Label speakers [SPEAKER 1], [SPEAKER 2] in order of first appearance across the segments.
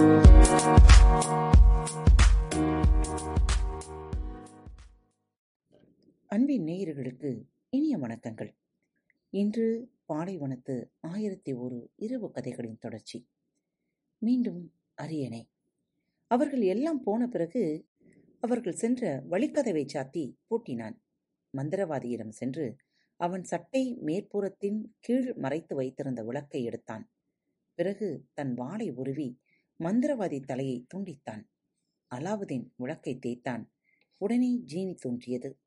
[SPEAKER 1] அன்பின் நேயர்களுக்கு இனிய வணக்கங்கள். இன்று பாலைவனத்து ஆயிரத்தி ஒரு இரவு கதைகளின் தொடர்ச்சி. மீண்டும் அரியணை. அவர்கள் எல்லாம் போன பிறகு அவர்கள் சென்ற வழிக்கதவை சாத்தி பூட்டினான். மந்திரவாதியிடம் சென்று அவன் சட்டை மேற்புறத்தின் கீழ் மறைத்து வைத்திருந்த விளக்கை எடுத்தான். பிறகு தன் வாளை உருவி மந்திரவாதி தலையை துண்டித்தான். அலாவுதீன் விளக்கை தேய்த்தான். உடனே ஜீனி தோன்றியது.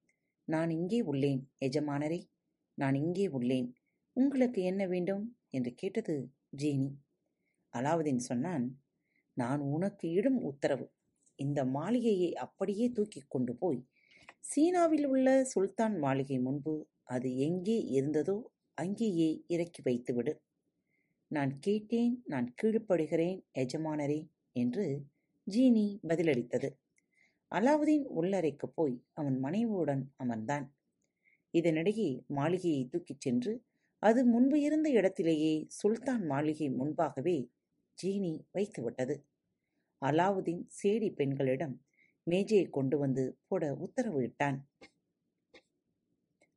[SPEAKER 1] நான் இங்கே உள்ளேன் எஜமானரே நான் இங்கே உள்ளேன். உங்களுக்கு என்ன வேண்டும்? என்று கேட்டது ஜீனி. அலாவுதீன் சொன்னான் நான் உனக்கு இடும் உத்தரவு. இந்த மாளிகையை அப்படியே தூக்கிக் கொண்டு போய் சீனாவில் உள்ள சுல்தான் மாளிகை முன்பு அது எங்கே இருந்ததோ அங்கேயே இறக்கி வைத்துவிடு. நான் கேட்டேன் நான் கீழ்ப்படுகிறேன் எஜமானரே என்று ஜீனி பதிலளித்தது. அலாவுதீன் உள்ளறைக்கு போய் அவன் மனைவியுடன் அமர்ந்தான். இதனிடையே மாளிகையை தூக்கிச் சென்று அது முன்பு இருந்த இடத்திலேயே சுல்தான் மாளிகை முன்பாகவே ஜீனி வைத்துவிட்டது. அலாவுதீன் சேடி பெண்களிடம் மேஜையை கொண்டு வந்து போட உத்தரவு இட்டான்.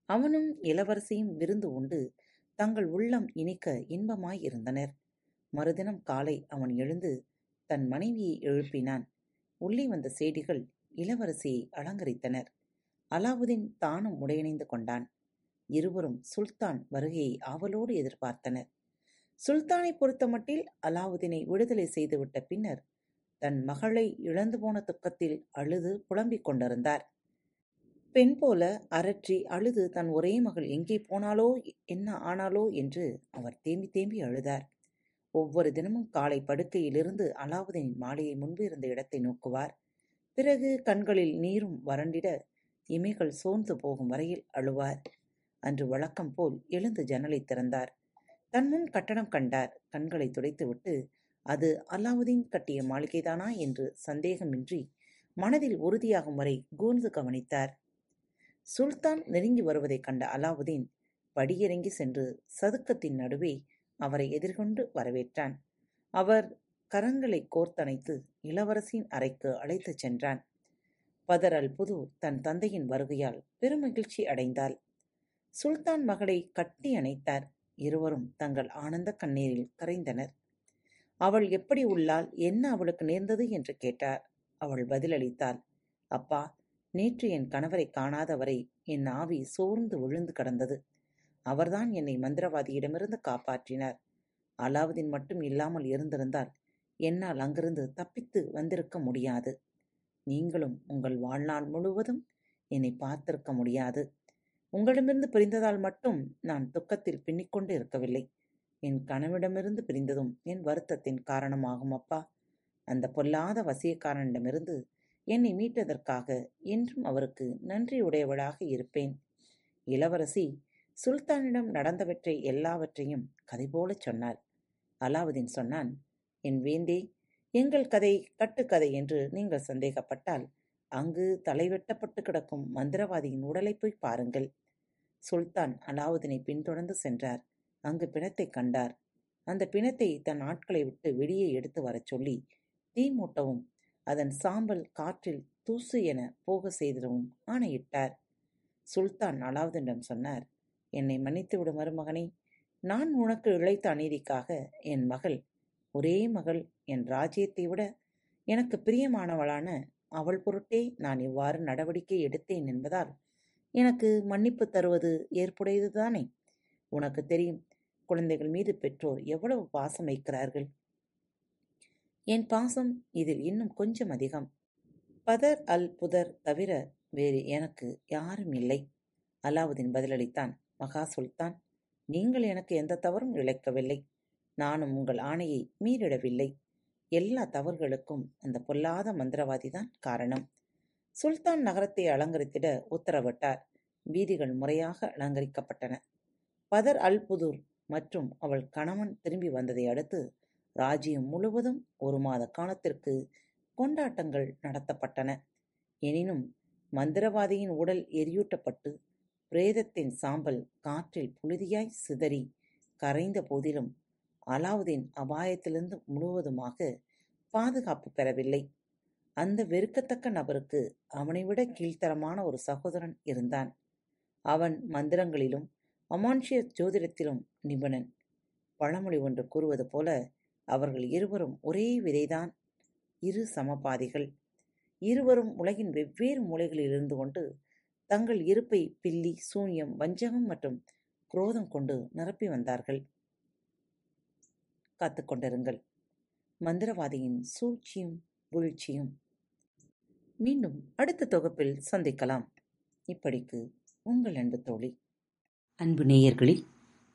[SPEAKER 1] அவனும் இளவரசியும் விருந்து உண்டு தங்கள் உள்ளம் இனிக்க இன்பமாயிருந்தனர் மறுதினம் காலை அவன் எழுந்து தன் மனைவியை எழுப்பினான். உள்ளே வந்த சேடிகள் இளவரசியை அலங்கரித்தனர். அலாவுதீன் தானும் உடையணிந்து கொண்டான். இருவரும் சுல்தான் வருகையை ஆவலோடு எதிர்பார்த்தனர். சுல்தானை பொறுத்தமட்டில் அலாவுதீனை விடுதலை செய்துவிட்ட பின்னர் தன் மகளை இழந்து போன துக்கத்தில் அழுது புலம்பிக் கொண்டிருந்தார். பெண் போல அரற்றி அழுது தன் ஒரே மகள் எங்கே போனாலோ என்ன ஆனாலோ என்று அவர் தேம்பி தேம்பி அழுதார். ஒவ்வொரு தினமும் காலை படுக்கையிலிருந்து அலாவுதீனின் மாலையை முன்பு இருந்த இடத்தை நோக்குவார். பிறகு கண்களில் நீரும் வறண்டிட இமைகள் சோர்ந்து போகும் வரையில் அழுவார். அன்று வழக்கம் போல் எழுந்து ஜன்னலை திறந்தார். தன் முன் கட்டணம் கண்டார். கண்களை துடைத்துவிட்டு அது அலாவுதீன் கட்டிய மாளிகைதானா? என்று சந்தேகமின்றி மனதில் உறுதியாகும் வரை கூர்ந்து கவனித்தார். சுல்தான் நெருங்கி வருவதைக் கண்ட அலாவுதீன் படியிறங்கி சென்று சதுக்கத்தின் நடுவே அவரை எதிர்கொண்டு வரவேற்றான். அவர் கரங்களை கோர்த்தணைத்து இளவரசியின் அறைக்கு அழைத்துச் சென்றான். பதர் புது தன் தந்தையின் வருகையால் பெருமகிழ்ச்சி அடைந்தாள். சுல்தான் மகளை கட்டி அணைத்தார். இருவரும் தங்கள் ஆனந்த கண்ணீரில் கரைந்தனர். அவள் எப்படி உள்ளால் என்ன அவளுக்கு நேர்ந்தது? என்று கேட்டார். அவள் பதிலளித்தாள். அப்பா நேற்று என் கணவரை காணாதவரை என் ஆவி சோர்ந்து விழுந்து கிடந்தது. அவர்தான் என்னை மந்திரவாதியிடமிருந்து காப்பாற்றினார். அலாவுதீன் மட்டும் இல்லாமல் இருந்திருந்தால் என்னால் அங்கிருந்து தப்பித்து வந்திருக்க முடியாது. நீங்களும் உங்கள் வாழ்நாள் முழுவதும் என்னை பார்த்திருக்க முடியாது. உங்களிடமிருந்து பிரிந்ததால் மட்டும் நான் துக்கத்தில் பின்னிக்கொண்டு இருக்கவில்லை. என் கனவிடமிருந்து பிரிந்ததும் என் வருத்தத்தின் காரணமாகும் அப்பா. அந்த பொல்லாத வசியக்காரனிடமிருந்து என்னை மீட்டதற்காக என்றும் அவருக்கு நன்றியுடையவளாக இருப்பேன். இளவரசி சுல்தானிடம் நடந்தவற்றை எல்லாவற்றையும் கதை போல சொன்னார் அலாவுதீன் சொன்னான் என் வேந்தே எங்கள் கதை கட்டுக்கதை என்று நீங்கள் சந்தேகப்பட்டால் அங்கு தலைவெட்டப்பட்டு கிடக்கும் மந்திரவாதியின் உடலை போய் பாருங்கள். சுல்தான் அலாவுதீனை பின்தொடர்ந்து சென்றார். அங்கு பிணத்தை கண்டார். அந்த பிணத்தை தன் ஆட்களை விட்டு வெளியே எடுத்து வரச் சொல்லி தீ மூட்டவும் அதன் சாம்பல் காற்றில் தூசு என போக செய்திடவும் ஆணையிட்டார். சுல்தான் அலாவுதீனிடம் சொன்னார் என்னை மன்னித்து விடு மருமகனே நான் உனக்கு இழைத்த அநீதிக்காக என் மகள் ஒரே மகள் என் ராஜ்யத்தை விட எனக்கு பிரியமானவளான அவள் பொருட்டே நான் இவ்வாறு நடவடிக்கை எடுத்தேன் என்பதால் எனக்கு மன்னிப்பு தருவது ஏற்புடையதுதானே? உனக்கு தெரியும் குழந்தைகள் மீது பெற்றோர் எவ்வளவு பாசம் வைக்கிறார்கள்? என் பாசம் இதில் இன்னும் கொஞ்சம் அதிகம். பதர் அல் புதர் தவிர வேறு எனக்கு யாரும் இல்லை. அலாவுதீன் பதிலளித்தான். மகா சுல்தான் நீங்கள் எனக்கு எந்த தவறும் இழைக்கவில்லை. நானும் உங்கள் ஆணையை மீறிடவில்லை. எல்லா தவறுகளுக்கும் அந்த பொல்லாத மந்திரவாதிதான் காரணம். சுல்தான் நகரத்தை அலங்கரித்திட உத்தரவிட்டார். வீதிகள் முறையாக அலங்கரிக்கப்பட்டன. பதர் அல் புதூர் மற்றும் அவள் கணவன் திரும்பி வந்ததை அடுத்து ராஜ்யம் முழுவதும் ஒரு மாத காலத்திற்கு கொண்டாட்டங்கள் நடத்தப்பட்டன எனினும் மந்திரவாதியின் உடல் எரியூட்டப்பட்டு பிரேதத்தின் சாம்பல் காற்றில் புழுதியாய் சிதறி கரைந்த போதிலும் அலாவுதீன் அபாயத்திலிருந்து முழுவதுமாக பாதுகாப்பு பெறவில்லை. அந்த வெறுக்கத்தக்க நபருக்கு அவனைவிட கீழ்த்தரமான ஒரு சகோதரன் இருந்தான். அவன் மந்திரங்களிலும் அமானுஷ்ய ஜோதிடத்திலும் நிபுணன். பழமொழி ஒன்று கூறுவது போல, அவர்கள் இருவரும் ஒரே விதைதான் இரு சமபாதிகள். இருவரும் உலகின் வெவ்வேறு மூலைகளில் இருந்து கொண்டு தங்கள் இருப்பை பில்லி, சூனியம், வஞ்சகம் மற்றும் குரோதம் கொண்டு நிரப்பி வந்தார்கள். காத்துக்கொண்டிருங்கள் மந்திரவாதியின் சூழ்ச்சியும் வீழ்ச்சியும். மீண்டும் அடுத்த தொகுப்பில் சந்திக்கலாம். இப்படிக்கு உங்கள் அன்பு தோழி.
[SPEAKER 2] அன்பு நேயர்களே